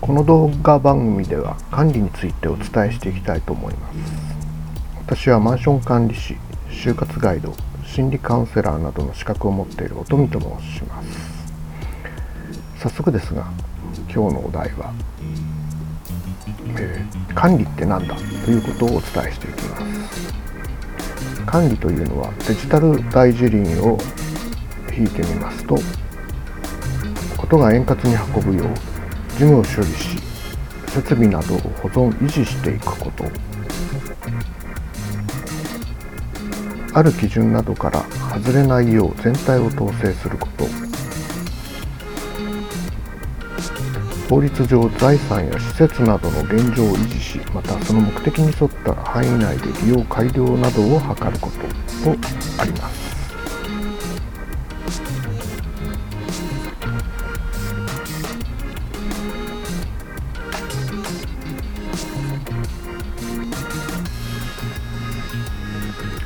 この動画番組では管理についてお伝えしていきたいと思います。私はマンション管理士就活ガイド心理カウンセラーなどの資格を持っている乙女と申します。早速ですが今日のお題は、えー、管理って何だということをお伝えしていきます。管理というのはデジタル大辞林を引いてみますとことが円滑に運ぶよう事務を処理し設備などを保存維持していくこと。ある基準などから外れないよう全体を統制すること。法律上財産や施設などの現状を維持しまたその目的に沿った範囲内で利用改良などを図ることとあります。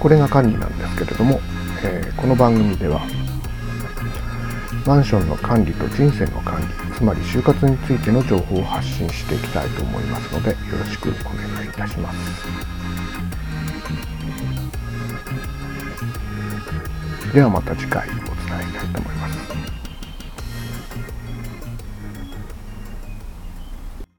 これが管理なんですけれども、えー、この番組ではマンションの管理と人生の管理つまり就活についての情報を発信していきたいと思いますのでよろしくお願いいたします。ではまた次回。